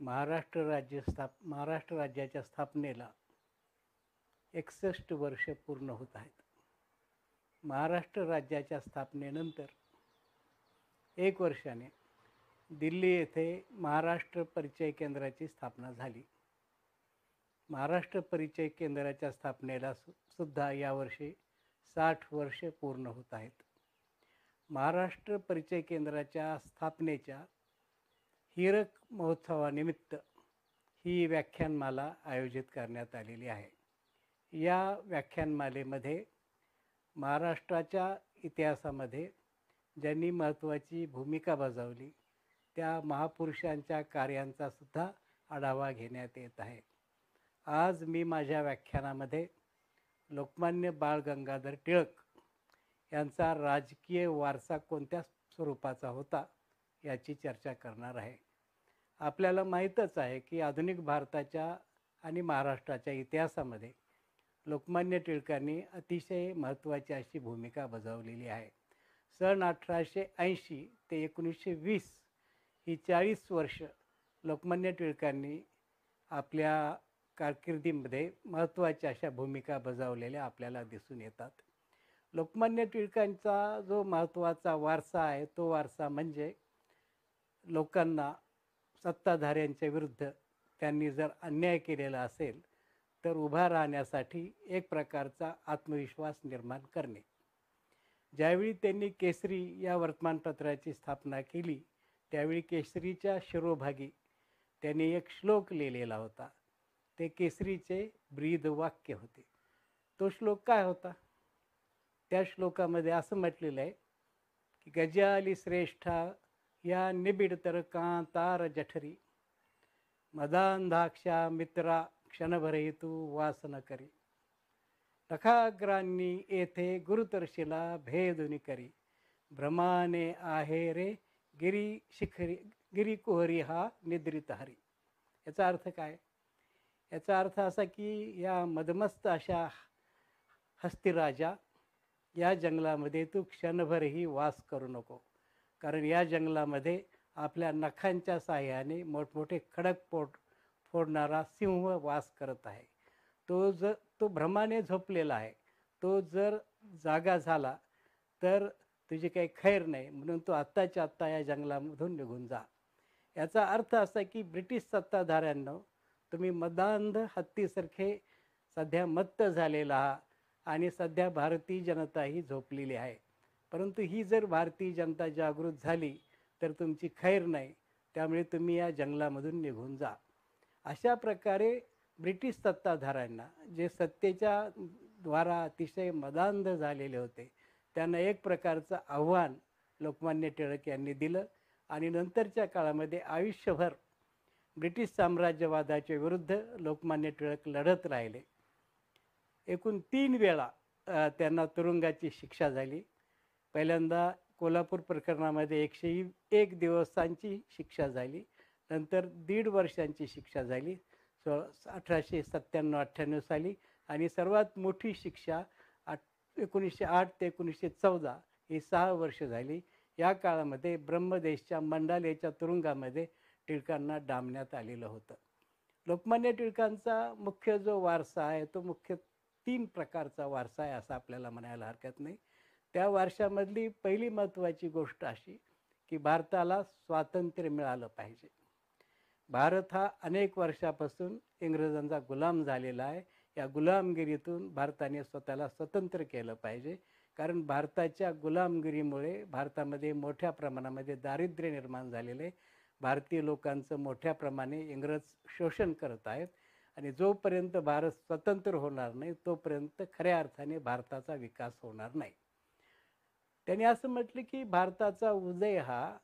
महाराष्ट्र राज्य स्थाप महाराष्ट्र राज्याच्या स्थापनेला एकसष्ट वर्ष पूर्ण होत आहेत. महाराष्ट्र राज्याच्या स्थापनेनंतर एक वर्षाने दिल्ली येथे महाराष्ट्र परिचय केंद्राची स्थापना झाली. महाराष्ट्र परिचय केंद्राच्या स्थापनेला सु सुद्धा यावर्षी साठ वर्ष पूर्ण होत आहेत. महाराष्ट्र परिचय केंद्राच्या स्थापनेच्या हिरक महोत्सवानिमित्त ही व्याख्यानमाला आयोजित करण्यात आलेली आहे. या व्याख्यानमालेमध्ये महाराष्ट्राच्या इतिहासामध्ये ज्यांनी महत्त्वाची भूमिका बजावली त्या महापुरुषांच्या कार्यांचा सुद्धा आढावा घेण्यात येत आहे. आज मी माझ्या व्याख्यानामध्ये लोकमान्य बाळ गंगाधर टिळक यांचा राजकीय वारसा कोणत्या स्वरूपाचा होता याची चर्चा करणार आहे. आपल्याला माहीतच आहे की आधुनिक भारताच्या आणि महाराष्ट्राच्या इतिहासामध्ये लोकमान्य टिळकांनी अतिशय महत्त्वाची अशी भूमिका बजावलेली आहे. सन अठराशे ऐंशी ते एकोणीसशे वीस ही चाळीस वर्ष लोकमान्य टिळकांनी आपल्या कारकिर्दीमध्ये महत्त्वाच्या अशा भूमिका बजावलेल्या आपल्याला दिसून येतात. लोकमान्य टिळकांचा जो महत्त्वाचा वारसा आहे तो वारसा म्हणजे लोकांना सत्ताधाऱ्यांच्या विरुद्ध त्यांनी जर अन्याय केलेला असेल तर उभा राहण्यासाठी एक प्रकारचा आत्मविश्वास निर्माण करणे. ज्यावेळी त्यांनी केसरी या वर्तमानपत्राची स्थापना केली त्यावेळी केसरीच्या शिरोभागी त्यांनी एक श्लोक लिहिलेला होता. ते केसरीचे ब्रीद वाक्य होते. तो श्लोक काय होता? त्या श्लोकामध्ये असं म्हटलेलं आहे की गजाली श्रेष्ठा या निबिडतर कांतार जठरी. मदांधाक्षा मित्रा क्षणभर हेतू वासन करी. टखाग्रांनी येथे गुरुतर्शिला भेदुनी करी. भ्रमाने आहे रे गिरी शिखरी गिरीकुहरी हा निद्रित हरी. याचा अर्थ काय? याचा अर्थ असा की या मदमस्त अशा हस्तिराजा या जंगलामध्ये तू क्षणभरही वास करू नको. कारण या जंगलामध्ये आपल्या नखांच्या साह्याने मोठमोठे खडक पोट फोडणारा सिंह वास करत आहे. तो जर तो भ्रमाने झोपलेला आहे. तो जर जागा झाला तर तुझी काही खैर नाही. म्हणून तू आत्ताच्या आत्ता या जंगलामधून निघून जा. याचा अर्थ असा की ब्रिटिश सत्ताधाऱ्यांनो तुम्ही मदांध हत्तीसारखे सध्या मत्त झालेला आहात आणि सध्या भारतीय जनता ही झोपलेली आहे. परंतु ही जर भारतीय जनता जागृत झाली तर तुमची खैर नाही. त्यामुळे तुम्ही या जंगलामधून निघून जा. अशा प्रकारे ब्रिटिश सत्ताधाऱ्यांना जे सत्तेच्या द्वारा अतिशय मदांध झालेले होते त्यांना एक प्रकारचं आव्हान लोकमान्य टिळक यांनी दिलं आणि नंतरच्या काळामध्ये आयुष्यभर ब्रिटिश साम्राज्यवादाच्या विरुद्ध लोकमान्य टिळक लढत राहिले. एकूण तीन वेळा त्यांना तुरुंगाची शिक्षा झाली. पहिल्यांदा कोल्हापूर प्रकरणामध्ये एकशे एक दिवसांची शिक्षा झाली. नंतर दीड वर्षांची शिक्षा झाली. सो अठराशे सत्त्याण्णव अठ्ठ्याण्णव साली. आणि सर्वात मोठी शिक्षा आठ एकोणीसशे आठ ते एकोणीसशे चौदा ही सहा वर्ष झाली. या काळामध्ये ब्रह्मदेशच्या मंडालेच्या तुरुंगामध्ये टिळकांना डांबण्यात आलेलं होतं. लोकमान्य टिळकांचा मुख्य जो वारसा आहे तो मुख्य तीन प्रकारचा वारसा आहे असं आपल्याला म्हणायला हरकत नाही. त्या वारशामधली पहिली महत्त्वाची गोष्ट अशी की भारताला स्वातंत्र्य मिळालं पाहिजे. भारत हा अनेक वर्षापासून इंग्रजांचा गुलाम झालेला आहे. या गुलामगिरीतून भारताने स्वतःला स्वतंत्र केलं पाहिजे. कारण भारताच्या गुलामगिरीमुळे भारतामध्ये मोठ्या प्रमाणामध्ये दारिद्र्य निर्माण झालेले भारतीय लोकांचं मोठ्या प्रमाणे इंग्रज शोषण करत आहेत. आणि जोपर्यंत भारत स्वतंत्र होणार नाही तोपर्यंत खऱ्या अर्थाने भारताचा विकास होणार नाही. त्यांनी असं म्हटलं की भारताचा उदय हा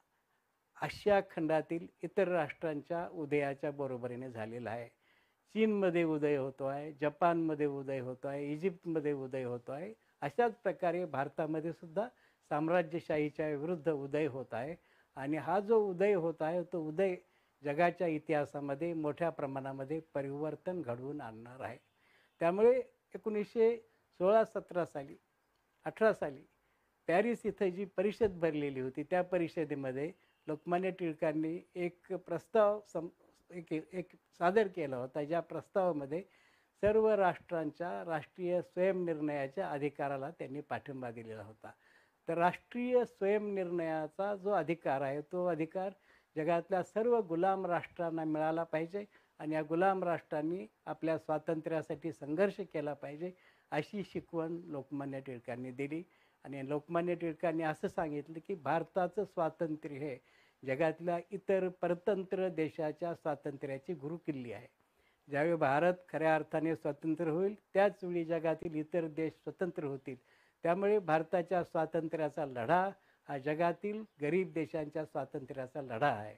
आशिया खंडातील इतर राष्ट्रांच्या उदयाच्या बरोबरीने झालेला आहे. चीनमध्ये उदय होतो आहे जपानमध्ये उदय होतो आहे इजिप्तमध्ये उदय होतो आहे. अशाच प्रकारे भारतामध्ये सुद्धा साम्राज्यशाहीच्या विरुद्ध उदय होत आहे. आणि हा जो उदय होत आहे तो उदय जगाच्या इतिहासामध्ये मोठ्या प्रमाणामध्ये परिवर्तन घडवून आणणार आहे. त्यामुळे एकोणीसशे सोळा सतरा साली अठरा साली पॅरिस इथं जी परिषद भरलेली होती त्या परिषदेमध्ये लोकमान्य टिळकांनी एक प्रस्ताव सम एक एक सादर केला होता ज्या प्रस्तावामध्ये सर्व राष्ट्रांच्या राष्ट्रीय स्वयंनिर्णयाच्या अधिकाराला त्यांनी पाठिंबा दिलेला होता. तर राष्ट्रीय स्वयंनिर्णयाचा जो अधिकार आहे तो अधिकार जगातल्या सर्व गुलाम राष्ट्रांना मिळाला पाहिजे आणि या गुलाम राष्ट्रांनी आपल्या स्वातंत्र्यासाठी संघर्ष केला पाहिजे अशी शिकवण लोकमान्य टिळकांनी दिली. आणि लोकमान्य टिळकांनी असं सांगितलं की भारताचं स्वातंत्र्य हे जगातल्या इतर परतंत्र देशाच्या स्वातंत्र्याची गुरुकिल्ली आहे. ज्यावेळी भारत खऱ्या अर्थाने स्वतंत्र होईल त्याचवेळी जगातील इतर देश स्वतंत्र होतील. त्यामुळे भारताच्या स्वातंत्र्याचा लढा हा जगातील गरीब देशांच्या स्वातंत्र्याचा लढा आहे.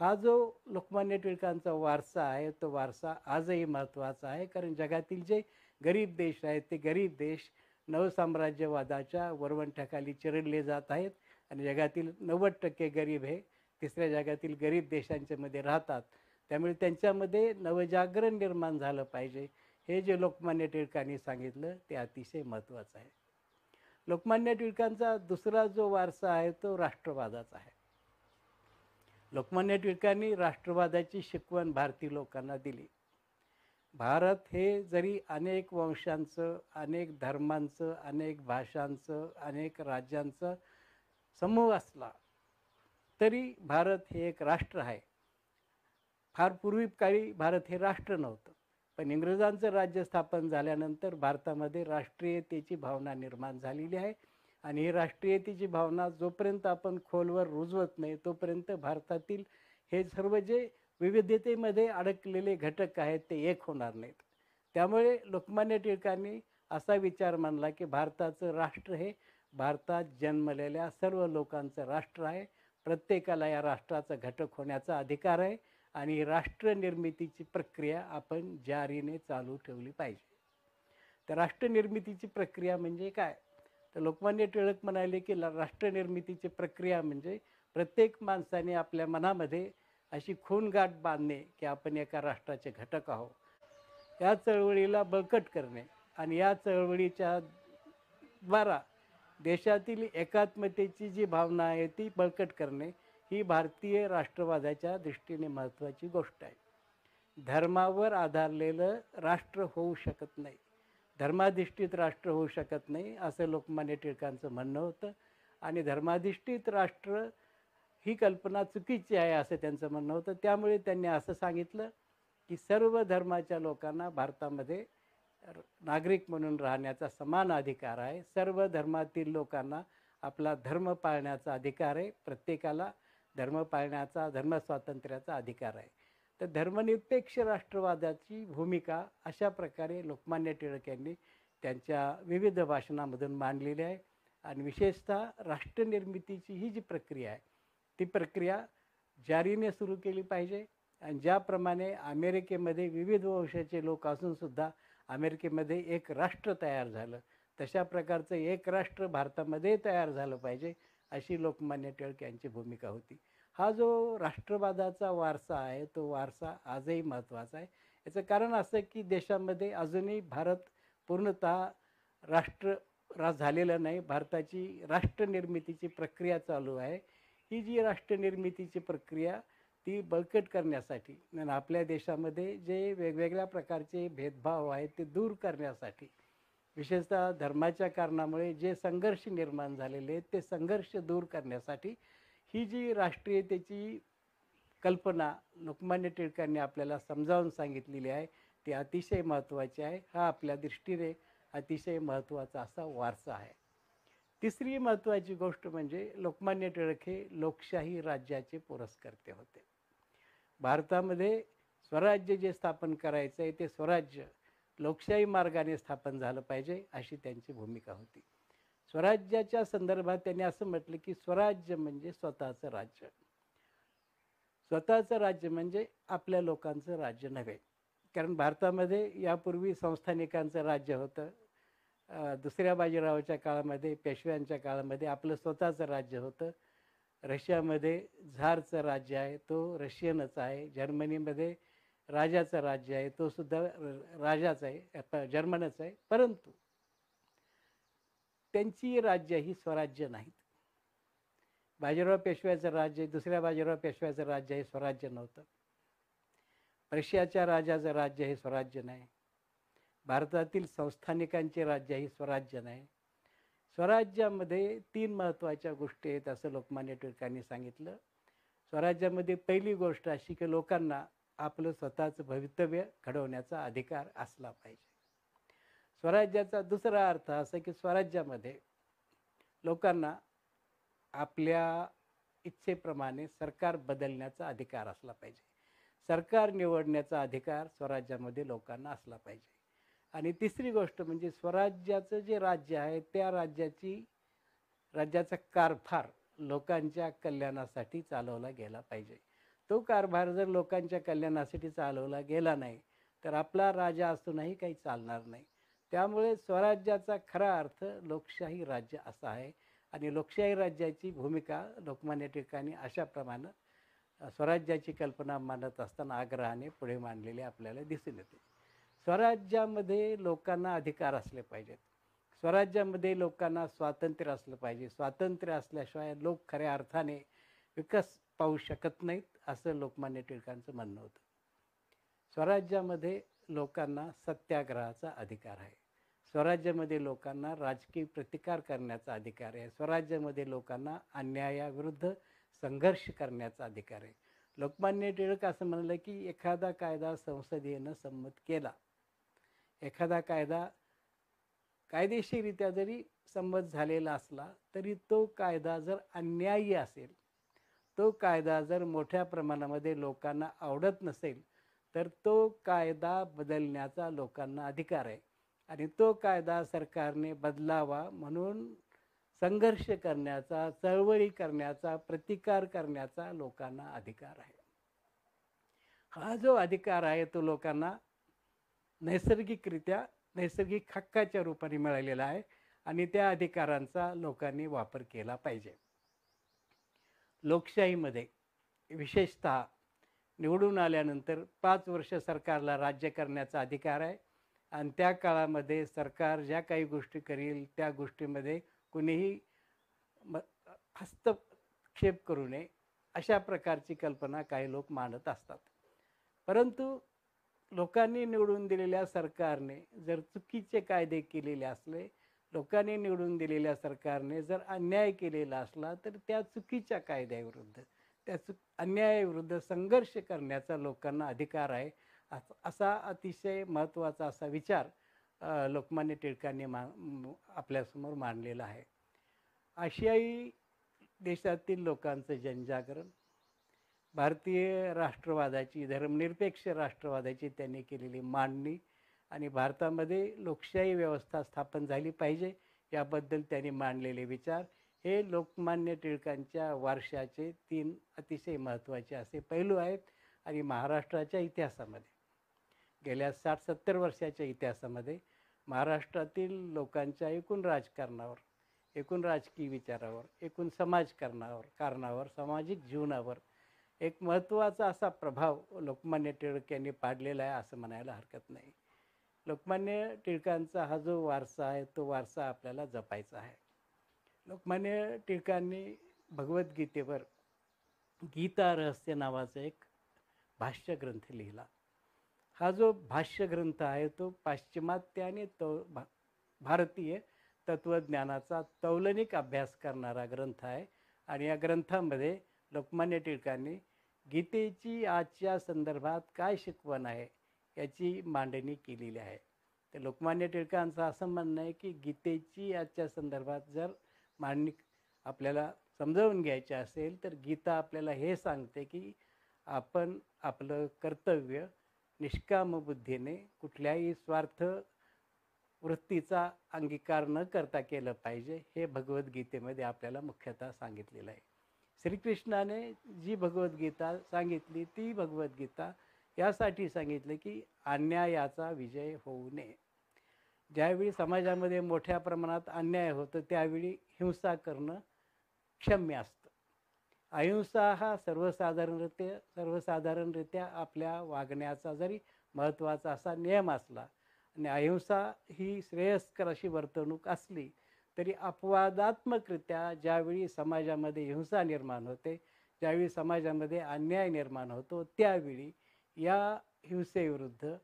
हा जो लोकमान्य टिळकांचा वारसा आहे तो वारसा आजही महत्त्वाचा आहे कारण जगातील जे गरीब देश आहेत ते गरीब देश नवसाम्राज्यवादाच्या वरवंट्याखाली चिरडले जात आहेत आणि जगातील नव्वद टक्के गरीब हे तिसऱ्या जगातील गरीब देशांच्यामध्ये राहतात. त्यामुळे त्यांच्यामध्ये नवजागरण निर्माण झालं पाहिजे. हे जे लोकमान्य टिळकांनी सांगितलं ते अतिशय महत्त्वाचं आहे. लोकमान्य टिळकांचा दुसरा जो वारसा आहे तो राष्ट्रवादाचा आहे. लोकमान्य टिळकांनी राष्ट्रवादाची शिकवण भारतीय लोकांना दिली. भारत हे जरी अनेक वंशांचं अनेक धर्मांचं अनेक भाषांचं अनेक राज्यांचं समूह असला तरी भारत हे एक राष्ट्र आहे. फार पूर्वी काळी भारत हे राष्ट्र नव्हतं. पण इंग्रजांचं राज्य स्थापन झाल्यानंतर भारतामध्ये राष्ट्रीयतेची भावना निर्माण झालेली आहे. आणि ही राष्ट्रीयतेची भावना जोपर्यंत आपण खोलवर रुजवत नाही तोपर्यंत भारतातील हे सर्व जे विविधतेमध्ये अडकलेले घटक आहेत ते एक होणार नाहीत. त्यामुळे लोकमान्य टिळकांनी असा विचार मानला की भारताचं राष्ट्र हे भारतात जन्मलेल्या सर्व लोकांचं राष्ट्र आहे. प्रत्येकाला या राष्ट्राचा घटक होण्याचा अधिकार आहे आणि राष्ट्रनिर्मितीची प्रक्रिया आपण जारीने चालू ठेवली पाहिजे. तर राष्ट्रनिर्मितीची प्रक्रिया म्हणजे काय? तर लोकमान्य टिळक म्हणाले की राष्ट्रनिर्मितीची प्रक्रिया म्हणजे प्रत्येक माणसाने आपल्या मनामध्ये अशी खूनगाठ बांधणे की आपण एका राष्ट्राचे घटक आहोत. या चळवळीला बळकट करणे आणि या चळवळीच्या द्वारा देशातील एकात्मतेची जी भावना आहे ती बळकट करणे ही भारतीय राष्ट्रवादाच्या दृष्टीने महत्त्वाची गोष्ट आहे. धर्मावर आधारलेलं राष्ट्र होऊ शकत नाही. धर्माधिष्ठित राष्ट्र होऊ शकत नाही असं लोकमान्य टिळकांचं म्हणणं होतं. आणि धर्माधिष्ठित राष्ट्र ही कल्पना चुकीची आहे असं त्यांचं म्हणणं होतं. त्यामुळे त्यांनी असं सांगितलं की सर्व धर्माच्या लोकांना भारतामध्ये नागरिक म्हणून राहण्याचा समान अधिकार आहे. सर्व धर्मातील लोकांना आपला धर्म पाळण्याचा अधिकार आहे. प्रत्येकाला धर्म पाळण्याचा धर्मस्वातंत्र्याचा अधिकार आहे. तर धर्मनिरपेक्ष राष्ट्रवादाची भूमिका अशा प्रकारे लोकमान्य टिळक यांनी त्यांच्या विविध भाषणामधून मांडलेली आहे. आणि विशेषतः राष्ट्रनिर्मितीची ही जी प्रक्रिया आहे ती प्रक्रिया जारीने सुरू केली पाहिजे. आणि ज्याप्रमाणे अमेरिकेमध्ये विविध वंशाचे लोक असूनसुद्धा अमेरिकेमध्ये एक राष्ट्र तयार झालं तशा प्रकारचं एक राष्ट्र भारतामध्ये तयार झालं पाहिजे अशी लोकमान्य टिळक यांची भूमिका होती. हा जो राष्ट्रवादाचा वारसा आहे तो वारसा आजही महत्त्वाचा आहे. याचं कारण असं की देशामध्ये अजूनही भारत पूर्णतः राष्ट्र रा झालेलं नाही. भारताची राष्ट्रनिर्मितीची प्रक्रिया चालू आहे. ही जी राष्ट्रनिर्मितीची प्रक्रिया ती बळकट करण्यासाठी आणि आपल्या देशामध्ये जे वेगवेगळ्या प्रकारचे भेदभाव आहेत ते दूर करण्यासाठी विशेषतः धर्माच्या कारणामुळे जे संघर्ष निर्माण झालेले आहेत ते संघर्ष दूर करण्यासाठी ही जी राष्ट्रीयतेची कल्पना लोकमान्य टिळकांनी आपल्याला समजावून सांगितलेली आहे ती अतिशय महत्त्वाची आहे. हा आपल्या दृष्टीने अतिशय महत्त्वाचा असा वारसा आहे. तिसरी महत्त्वाची गोष्ट म्हणजे लोकमान्य टिळक हे लोकशाही राज्याचे पुरस्कर्ते होते. भारतामध्ये स्वराज्य जे स्थापन करायचं आहे ते स्वराज्य लोकशाही मार्गाने स्थापन झालं पाहिजे अशी त्यांची भूमिका होती. स्वराज्याच्या संदर्भात त्यांनी असं म्हटलं की स्वराज्य म्हणजे स्वतःचं राज्य. स्वतःचं राज्य म्हणजे आपल्या लोकांचं राज्य नव्हे. कारण भारतामध्ये यापूर्वी संस्थानिकांचं राज्य होतं दुसऱ्या बाजीरावाच्या काळामध्ये पेशव्यांच्या काळामध्ये आपलं स्वतःचं राज्य होतं. रशियामध्ये झारचं राज्य आहे तो रशियनच आहे. जर्मनीमध्ये राजाचं राज्य आहे तो सुद्धा राजाच आहे जर्मनच आहे. परंतु त्यांची राज्य ही स्वराज्य नाहीत. बाजीराव पेशव्याचं राज्य दुसऱ्या बाजीराव पेशव्याचं राज्य हे स्वराज्य नव्हतं. रशियाच्या राजाचं राज्य हे स्वराज्य नाही. भारतातील संस्थानिकांचे राज्य हे स्वराज्य नाही. स्वराज्यामध्ये तीन महत्त्वाच्या गोष्टी आहेत असं लोकमान्य टिळकांनी सांगितलं. स्वराज्यामध्ये पहिली गोष्ट अशी की लोकांना आपलं स्वतःचं भवितव्य घडवण्याचा अधिकार असला पाहिजे. स्वराज्याचा दुसरा अर्थ असा की स्वराज्यामध्ये लोकांना आपल्या इच्छेप्रमाणे सरकार बदलण्याचा अधिकार असला पाहिजे. सरकार निवडण्याचा अधिकार स्वराज्यामध्ये लोकांना असला पाहिजे. आणि तिसरी गोष्ट म्हणजे स्वराज्याचं जे राज्य आहे त्या राज्याची राज्याचा कारभार लोकांच्या कल्याणासाठी चालवला गेला पाहिजे. तो कारभार जर लोकांच्या कल्याणासाठी चालवला गेला नाही तर आपला राजा असूनही काही चालणार नाही. त्यामुळे स्वराज्याचा खरा अर्थ लोकशाही राज्य असा आहे आणि लोकशाही राज्याची भूमिका लोकमान्य टिळकांनी अशाप्रमाणे स्वराज्याची कल्पना मांडत असताना आग्रहाने पुढे मांडलेले आपल्याला दिसून येते. स्वराज्यामध्ये लोकांना अधिकार असले पाहिजेत. स्वराज्यामध्ये लोकांना स्वातंत्र्य असलं पाहिजे. स्वातंत्र्य असल्याशिवाय लोक खऱ्या अर्थाने विकास पाहू शकत नाहीत असं लोकमान्य टिळकांचं म्हणणं होतं. स्वराज्यामध्ये लोकांना सत्याग्रहाचा अधिकार आहे. स्वराज्यामध्ये लोकांना राजकीय प्रतिकार करण्याचा अधिकार आहे. स्वराज्यामध्ये लोकांना अन्यायाविरुद्ध संघर्ष करण्याचा अधिकार आहे. लोकमान्य टिळक असं म्हणलं की एखादा कायदा संसदेनं संमत केला एखादा कायदा कायदेशीररित्या जरी संमत झालेला असला तरी तो कायदा जर अन्यायी असेल तो कायदा जर मोठ्या प्रमाणामध्ये लोकांना आवडत नसेल तर तो कायदा बदलण्याचा लोकांना अधिकार आहे. आणि तो कायदा सरकारने बदलावा म्हणून संघर्ष करण्याचा चळवळी करण्याचा प्रतिकार करण्याचा लोकांना अधिकार आहे. हा जो अधिकार आहे तो लोकांना नैसर्गिकरित्या नैसर्गिक हक्काच्या रूपाने मिळालेला आहे आणि त्या अधिकारांचा लोकांनी वापर केला पाहिजे. लोकशाहीमध्ये विशेषत निवडून आल्यानंतर पाच वर्ष सरकारला राज्य करण्याचा अधिकार आहे आणि त्या काळामध्ये सरकार ज्या काही गोष्टी करील त्या गोष्टीमध्ये कुणीही म हस्तक्षेप करू नये अशा प्रकारची कल्पना काही लोक मांडत असतात. परंतु लोकांनी निवडून दिलेल्या सरकारने जर चुकीचे कायदे केलेले असले लोकांनी निवडून दिलेल्या सरकारने जर अन्याय केलेला असला तर त्या चुकीच्या कायद्याविरुद्ध त्या चुक अन्यायाविरुद्ध संघर्ष करण्याचा लोकांना अधिकार आहे. असा अतिशय महत्त्वाचा असा विचार लोकमान्य टिळकांनी मा आपल्यासमोर मांडलेला आहे. आशियाई देशातील लोकांचं जनजागरण भारतीय राष्ट्रवादाची धर्मनिरपेक्ष राष्ट्रवादाची त्यांनी केलेली मांडणी आणि भारतामध्ये लोकशाही व्यवस्था स्थापन झाली पाहिजे याबद्दल त्यांनी मांडलेले विचार हे लोकमान्य टिळकांच्या वारशाचे तीन अतिशय महत्त्वाचे असे पैलू आहेत आणि महाराष्ट्राच्या इतिहासामध्ये. गेल्या साठ सत्तर वर्षाच्या इतिहासामध्ये महाराष्ट्रातील लोकांच्या एकूण राजकारणावर एकूण राजकीय विचारावर एकूण समाजकारणावर कारणावर सामाजिक जीवनावर एक महत्त्वाचा असा प्रभाव लोकमान्य टिळक यांनी पाडलेला आहे असं म्हणायला हरकत नाही. लोकमान्य टिळकांचा हा जो वारसा आहे तो वारसा आपल्याला जपायचा आहे. लोकमान्य टिळकांनी भगवद्गीतेवर गीता रहस्य नावाचा एक भाष्य ग्रंथ लिहिला. हा जो भाष्य ग्रंथ आहे तो पाश्चिमात्य आणि तो भा भारतीय तत्त्वज्ञानाचा तौलनिक अभ्यास करणारा ग्रंथ आहे. आणि या ग्रंथामध्ये लोकमान्य टिळकांनी गीतेची आजच्या संदर्भात काय शिकवण आहे याची मांडणी केलेली आहे. तर लोकमान्य टिळकांचं असं म्हणणं आहे की गीतेची आजच्या संदर्भात जर मांडणी आपल्याला समजावून घ्यायची असेल तर गीता आपल्याला हे सांगते की आपण आपलं कर्तव्य निष्काम बुद्धीने कुठल्याही स्वार्थ वृत्तीचा अंगीकार न करता केलं पाहिजे हे भगवद्गीतेमध्ये आपल्याला मुख्यतः सांगितलेलं आहे. श्रीकृष्णाने जी भगवद्गीता सांगितली ती भगवद्गीता यासाठी सांगितले की अन्यायाचा विजय होऊ नये. ज्यावेळी समाजामध्ये मोठ्या प्रमाणात अन्याय होतो त्यावेळी हिंसा करणं क्षम्य असतं. अहिंसा हा सर्वसाधारणरित्या सर्वसाधारणरित्या आपल्या वागण्याचा जरी महत्त्वाचा असा नियम असला आणि अहिंसा ही श्रेयस्कर अशी वर्तणूक असली तरी अपवादात्मकरित्या ज्यावेळी समाजामध्ये हिंसा निर्माण होते ज्यावेळी समाजामध्ये अन्याय निर्माण होतो त्यावेळी या हिंसेविरुद्ध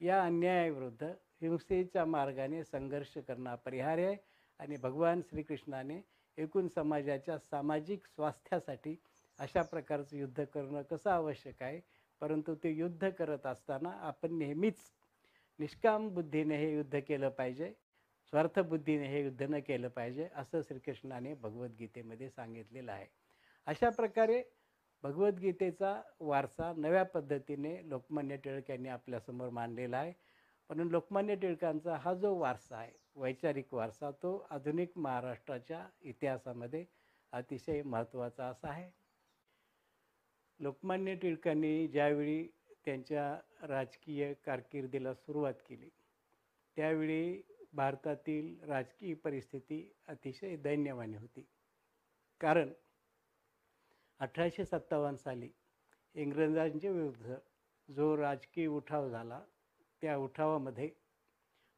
या अन्यायाविरुद्ध हिंसेच्या मार्गाने संघर्ष करणं अपरिहार्य आहे आणि भगवान श्रीकृष्णाने एकूण समाजाच्या सामाजिक स्वास्थ्यासाठी अशा प्रकारचं युद्ध करणं कसं आवश्यक आहे? परंतु ते युद्ध करत असताना आपण नेहमीच निष्काम बुद्धीने हे युद्ध केलं पाहिजे. स्वार्थबुद्धीने हे युद्ध न केलं पाहिजे असं श्रीकृष्णाने भगवद्गीतेमध्ये सांगितलेलं आहे. अशा प्रकारे भगवद्गीतेचा वारसा नव्या पद्धतीने लोकमान्य टिळक यांनी आपल्यासमोर मांडलेला आहे. म्हणून लोकमान्य टिळकांचा हा जो वारसा आहे वैचारिक वारसा तो आधुनिक महाराष्ट्राच्या इतिहासामध्ये अतिशय महत्त्वाचा असा आहे. लोकमान्य टिळकांनी ज्यावेळी त्यांच्या राजकीय कारकिर्दीला सुरुवात केली त्यावेळी भारतातील राजकीय परिस्थिती अतिशय दैन्यवानी होती. कारण अठराशे सत्तावन्न साली इंग्रजांच्या विरुद्ध जो राजकीय उठाव झाला त्या उठावामध्ये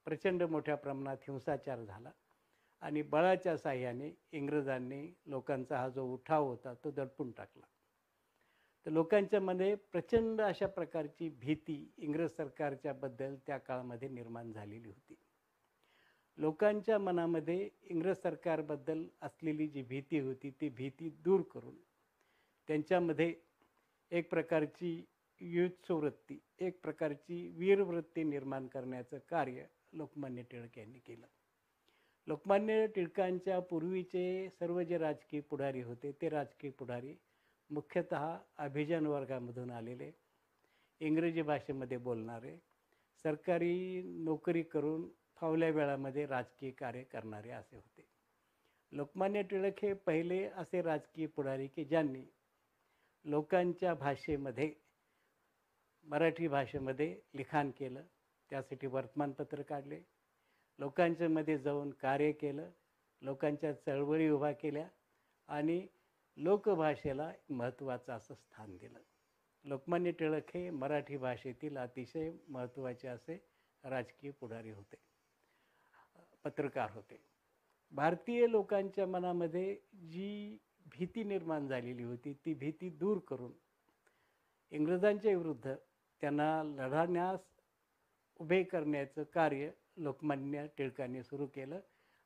प्रचंड मोठ्या प्रमाणात हिंसाचार झाला आणि बळाच्या साह्याने इंग्रजांनी लोकांचा हा जो उठाव होता तो दडपून टाकला. तर लोकांच्या मध्ये प्रचंड अशा प्रकारची भीती इंग्रज सरकारच्याबद्दल त्या काळामध्ये निर्माण झालेली होती. लोकांच्या मनामध्ये इंग्रज सरकारबद्दल असलेली जी भीती होती ती भीती दूर करून त्यांच्यामध्ये एक प्रकारची युत्सवृत्ती एक प्रकारची वीरवृत्ती निर्माण करण्याचं कार्य लोकमान्य टिळक यांनी केलं. लोकमान्य टिळकांच्या पूर्वीचे सर्व जे राजकीय पुढारी होते ते राजकीय पुढारी मुख्यतः अभिजन वर्गामधून आलेले इंग्रजी भाषेमध्ये बोलणारे सरकारी नोकरी करून फावल्या वेळामध्ये राजकीय कार्य करणारे असे होते. लोकमान्य टिळक हे पहिले असे राजकीय पुढारी की ज्यांनी लोकांच्या भाषेमध्ये मराठी भाषेमध्ये लिखाण केलं त्यासाठी वर्तमानपत्र काढले लोकांच्यामध्ये जाऊन कार्य केलं लोकांच्या चळवळी उभा केल्या आणि लोकभाषेला महत्त्वाचं असं स्थान दिलं. लोकमान्य टिळक हे मराठी भाषेतील अतिशय महत्त्वाचे असे राजकीय पुढारी होते. पत्रकार होते. भारतीय लोकांच्या मनामध्ये जी भीती निर्माण झालेली होती ती भीती दूर करून इंग्रजांच्या विरुद्ध त्यांना लढण्यास उभे करण्याचं कार्य लोकमान्य टिळकांनी सुरू केलं.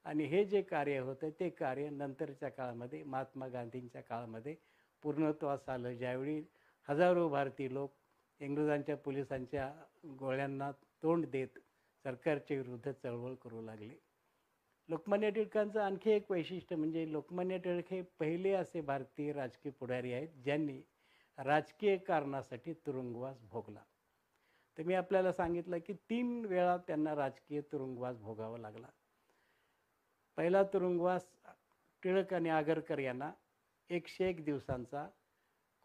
आणि हे जे कार्य होतं ते कार्य नंतरच्या काळामध्ये महात्मा गांधींच्या काळामध्ये पूर्णत्वास आलं. ज्यावेळी हजारो भारतीय लोक इंग्रजांच्या पोलिसांच्या गोळ्यांना तोंड देत सरकारच्या विरुद्ध चळवळ करू लागले. लोकमान्य टिळकांचं आणखी एक वैशिष्ट्य म्हणजे लोकमान्य टिळक हे पहिले असे भारतीय राजकीय पुढारी आहेत ज्यांनी राजकीय कारणासाठी तुरुंगवास भोगला. तर मी आपल्याला सांगितलं की तीन वेळा त्यांना राजकीय तुरुंगवास भोगावा लागला. पहिला तुरुंगवास टिळक आणि आगरकर यांना एकशे एक दिवसांचा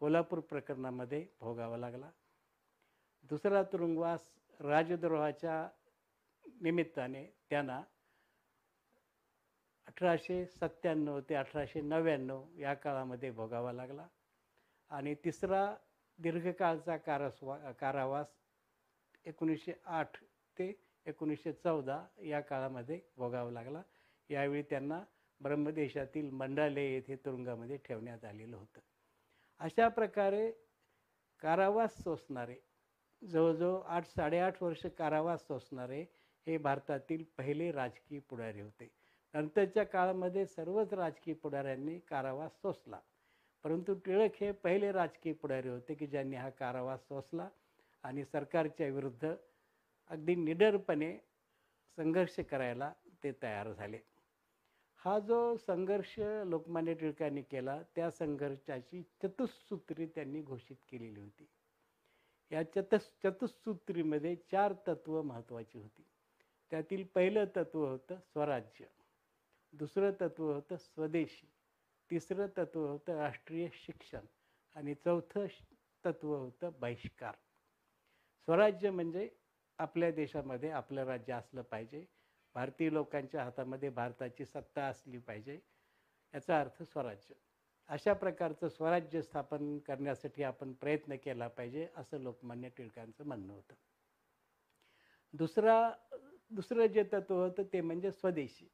कोल्हापूर प्रकरणामध्ये भोगावा लागला. दुसरा तुरुंगवास राजद्रोहाच्या निमित्ताने त्यांना अठराशे सत्त्याण्णव ते अठराशे नव्याण्णव या काळामध्ये भोगावा लागला. आणि तिसरा दीर्घकाळचा कारसवा कारावास एकोणीसशे आठ ते एकोणीसशे चौदा या काळामध्ये भोगावा लागला. यावेळी त्यांना ब्रह्मदेशातील मंडाले येथे तुरुंगामध्ये ठेवण्यात आलेलं होतं. अशा प्रकारे कारावास सोसणारे जवळजवळ आठ साडेआठ वर्ष कारावास सोसणारे हे भारतातील पहिले राजकीय पुढारी होते. नंतरच्या काळामध्ये सर्वच राजकीय पुढाऱ्यांनी कारावास सोसला. परंतु टिळक हे पहिले राजकीय पुढारी होते की ज्यांनी हा कारावास सोसला आणि सरकारच्या विरुद्ध अगदी निडरपणे संघर्ष करायला ते तयार झाले. हा जो संघर्ष लोकमान्य टिळकांनी केला त्या संघर्षाची चतुसूत्री त्यांनी घोषित केलेली होती. या चतस चतुसूत्रीमध्ये चार तत्त्व महत्त्वाची होती. त्यातील पहिलं तत्त्व होतं स्वराज्य. दुसरं तत्व होतं स्वदेशी. तिसरं तत्व होतं राष्ट्रीय शिक्षण. आणि चौथं तत्व होतं बहिष्कार. स्वराज्य म्हणजे आपल्या देशामध्ये आपलं राज्य असलं पाहिजे. भारतीय लोकांच्या हातामध्ये भारताची सत्ता असली पाहिजे. याचा अर्थ स्वराज्य. अशा प्रकारचं स्वराज्य स्थापन करण्यासाठी आपण प्रयत्न केला पाहिजे असं लोकमान्य टिळकांचं म्हणणं होतं. दुसरा दुसरं जे तत्व होतं ते म्हणजे स्वदेशी.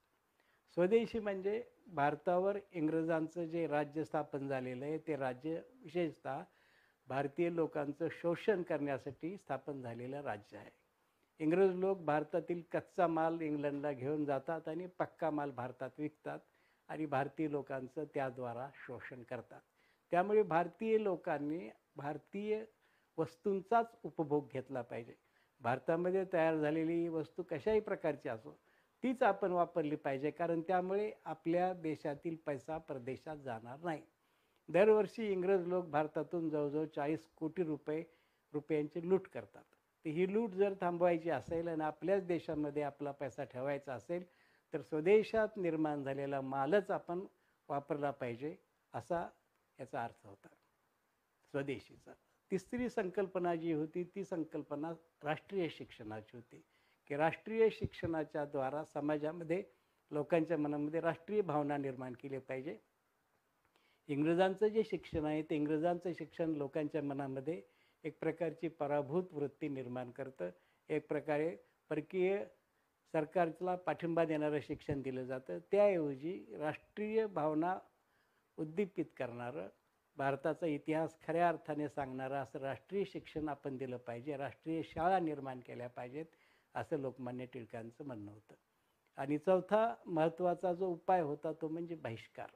स्वदेशी म्हणजे भारतावर इंग्रजांचं जे राज्य स्थापन झालेलं आहे ते राज्य विशेषतः भारतीय लोकांचं शोषण करण्यासाठी स्थापन झालेलं राज्य आहे. इंग्रज लोक भारतातील कच्चा माल इंग्लंडला घेऊन जातात आणि पक्का माल भारतात विकतात आणि भारतीय लोकांचं त्याद्वारा शोषण करतात. त्यामुळे भारतीय लोकांनी भारतीय वस्तूंचाच उपभोग घेतला पाहिजे. भारतामध्ये तयार झालेली वस्तू कशाही प्रकारची असो तीच आपण वापरली पाहिजे कारण त्यामुळे आपल्या देशातील पैसा परदेशात जाणार नाही. दरवर्षी इंग्रज लोक भारतातून जवळजवळ चाळीस कोटी रुपये रुपयांची लूट करतात. तर ही लूट जर थांबवायची असेल आणि आपल्याच देशामध्ये आपला पैसा ठेवायचा असेल तर स्वदेशात निर्माण झालेला मालच आपण वापरला पाहिजे असा याचा अर्थ होता. स्वदेशीचा. तिसरी संकल्पना जी होती ती संकल्पना राष्ट्रीय शिक्षणाची होती. की राष्ट्रीय शिक्षणाच्या द्वारा समाजामध्ये लोकांच्या मनामध्ये राष्ट्रीय भावना निर्माण केली पाहिजे. इंग्रजांचं जे शिक्षण आहे ते इंग्रजांचं शिक्षण लोकांच्या मनामध्ये एक प्रकारची पराभूत वृत्ती निर्माण करतं. एक प्रकारे परकीय सरकारला पाठिंबा देणारं शिक्षण दिलं जातं. त्याऐवजी राष्ट्रीय भावना उद्दीपित करणारं भारताचा इतिहास खऱ्या अर्थाने सांगणारं असं राष्ट्रीय शिक्षण आपण दिलं पाहिजे. राष्ट्रीय शाळा निर्माण केल्या पाहिजेत. असं लोकमान्य टिळकांचं म्हणणं होतं. आणि चौथा महत्त्वाचा जो उपाय होता तो म्हणजे बहिष्कार.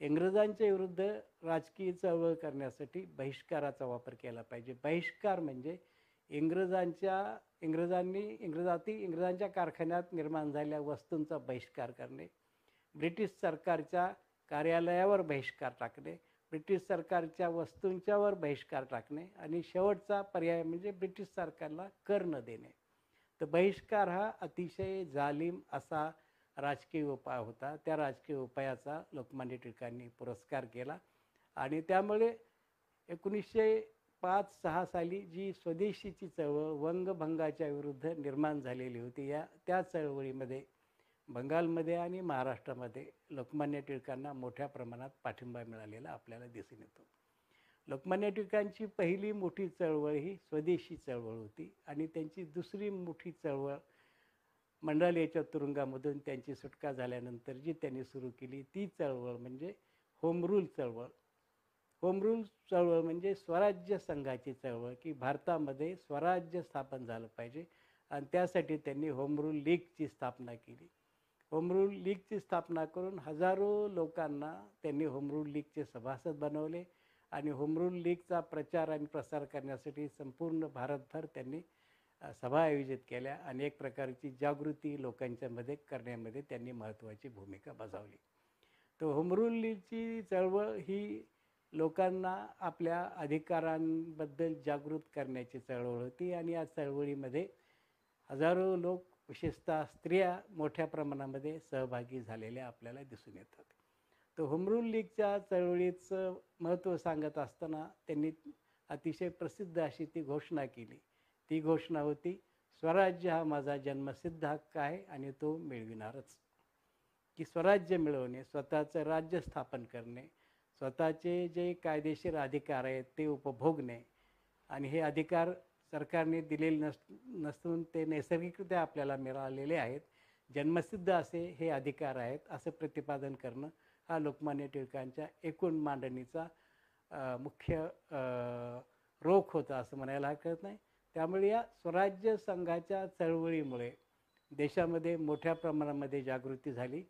इंग्रजांच्या विरुद्ध राजकीय चळवळ करण्यासाठी बहिष्काराचा वापर केला पाहिजे. बहिष्कार म्हणजे इंग्रजांच्या इंग्रजांनी इंग्रजाती इंग्रजांच्या कारखान्यात निर्माण झालेल्या वस्तूंचा बहिष्कार करणे ब्रिटिश सरकारच्या कार्यालयावर बहिष्कार टाकणे ब्रिटिश सरकारच्या वस्तूंच्यावर बहिष्कार टाकणे आणि शेवटचा पर्याय म्हणजे ब्रिटिश सरकारला कर न देणे. तर बहिष्कार हा अतिशय जालिम असा राजकीय उपाय होता. त्या राजकीय उपायाचा लोकमान्य टिळकांनी पुरस्कार केला. आणि त्यामुळे एकोणीसशे पाच सहा साली जी स्वदेशीची चळवळ वंगभंगाच्या विरुद्ध निर्माण झालेली होती या त्या चळवळीमध्ये बंगालमध्ये आणि महाराष्ट्रामध्ये लोकमान्य टिळकांना मोठ्या प्रमाणात पाठिंबा मिळालेला आपल्याला दिसून येतो. लोकमान्य टिळकांची पहिली मोठी चळवळ ही स्वदेशी चळवळ होती आणि त्यांची दुसरी मोठी चळवळ मंडालेच्या तुरुंगामधून त्यांची सुटका झाल्यानंतर जी त्यांनी सुरू केली ती चळवळ म्हणजे होमरूल चळवळ. होमरूल चळवळ म्हणजे स्वराज्य संघाची चळवळ की भारतामध्ये स्वराज्य स्थापन झालं पाहिजे आणि त्यासाठी त्यांनी होमरूल लीगची स्थापना केली. होमरूल लीगची स्थापना करून हजारो लोकांना त्यांनी होमरूल लीगचे सभासद बनवले. आणि होमरूल लीगचा प्रचार आणि प्रसार करण्यासाठी संपूर्ण भारतभर त्यांनी सभा आयोजित केल्या आणि एक प्रकारची जागृती लोकांच्यामध्ये करण्यामध्ये त्यांनी महत्त्वाची भूमिका बजावली. तर होमरूल लीगची चळवळ ही लोकांना आपल्या अधिकारांबद्दल जागृत करण्याची चळवळ होती आणि या चळवळीमध्ये हजारो लोक विशेषतः स्त्रिया मोठ्या प्रमाणामध्ये सहभागी झालेल्या आपल्याला दिसून येतात. तर होमरूल लीगच्या चळवळीचं महत्त्व सांगत असताना त्यांनी अतिशय प्रसिद्ध अशी ती घोषणा केली. ती घोषणा होती स्वराज्य हा माझा जन्मसिद्ध हक्क आहे आणि तो मिळविणारच. की स्वराज्य मिळवणे स्वतःचं राज्य स्थापन करणे स्वतःचे जे कायदेशीर अधिकार आहेत ते उपभोगणे आणि हे अधिकार सरकारने दिलेले नस नसून ते नैसर्गिकरित्या आपल्याला मिळालेले आहेत. जन्मसिद्ध असे हे अधिकार आहेत असं प्रतिपादन करणं हा लोकमान्य टिळकांच्या एकूण मांडणीचा मुख्य रोख होता असं म्हणायला हरकत नाही. त्यामुळे या स्वराज्य संघाच्या चळवळीमुळे देशामध्ये मोठ्या प्रमाणामध्ये जागृती झाली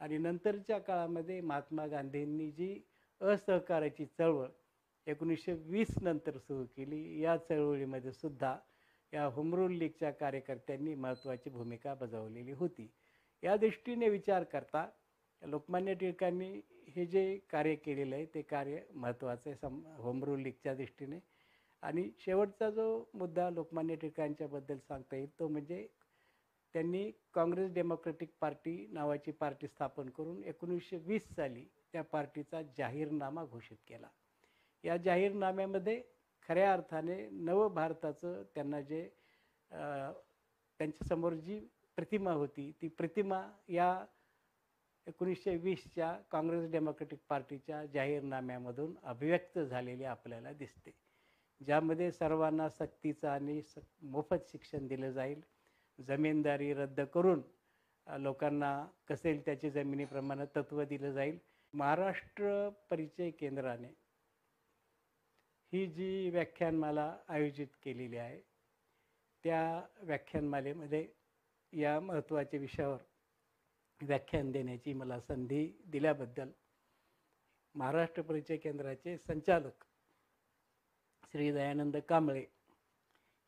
आणि नंतरच्या काळामध्ये महात्मा गांधींनी जी असहकाराची चळवळ एकोणीसशे वीस नंतर सुरू केली या चळवळीमध्ये सुद्धा या होमरूल लीगच्या कार्यकर्त्यांनी महत्त्वाची भूमिका बजावलेली होती. या दृष्टीने विचार करता लोकमान्य टिळकांनी हे जे कार्य केलेलं आहे ते कार्य महत्त्वाचं आहे सम होमरूल लीगच्या दृष्टीने. आणि शेवटचा जो मुद्दा लोकमान्य टिळकांच्याबद्दल सांगता येईल तो म्हणजे त्यांनी काँग्रेस डेमोक्रॅटिक पार्टी नावाची पार्टी स्थापन करून एकोणीसशे वीस साली त्या पार्टीचा जाहीरनामा घोषित केला. या जाहीरनाम्यामध्ये खऱ्या अर्थाने नव भारताचं त्यांना जे त्यांच्यासमोर जी प्रतिमा होती ती प्रतिमा या एकोणीसशे वीसच्या काँग्रेस डेमोक्रेटिक पार्टीच्या जाहीरनाम्यामधून अभिव्यक्त झालेली आपल्याला दिसते. ज्यामध्ये सर्वांना सक्तीचं आणि स मोफत शिक्षण दिलं जाईल. जमीनदारी रद्द करून लोकांना कसेल त्याची जमिनीप्रमाणे तत्त्व दिलं जाईल. महाराष्ट्र परिचय केंद्राने ही जी व्याख्यानमाला आयोजित केलेली आहे त्या व्याख्यानमालेमध्ये या महत्त्वाच्या विषयावर व्याख्यान देण्याची मला संधी दिल्याबद्दल महाराष्ट्र परिचय केंद्राचे संचालक श्री दयानंद कांबळे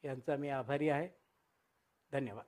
यांचा मी आभारी आहे. धन्यवाद.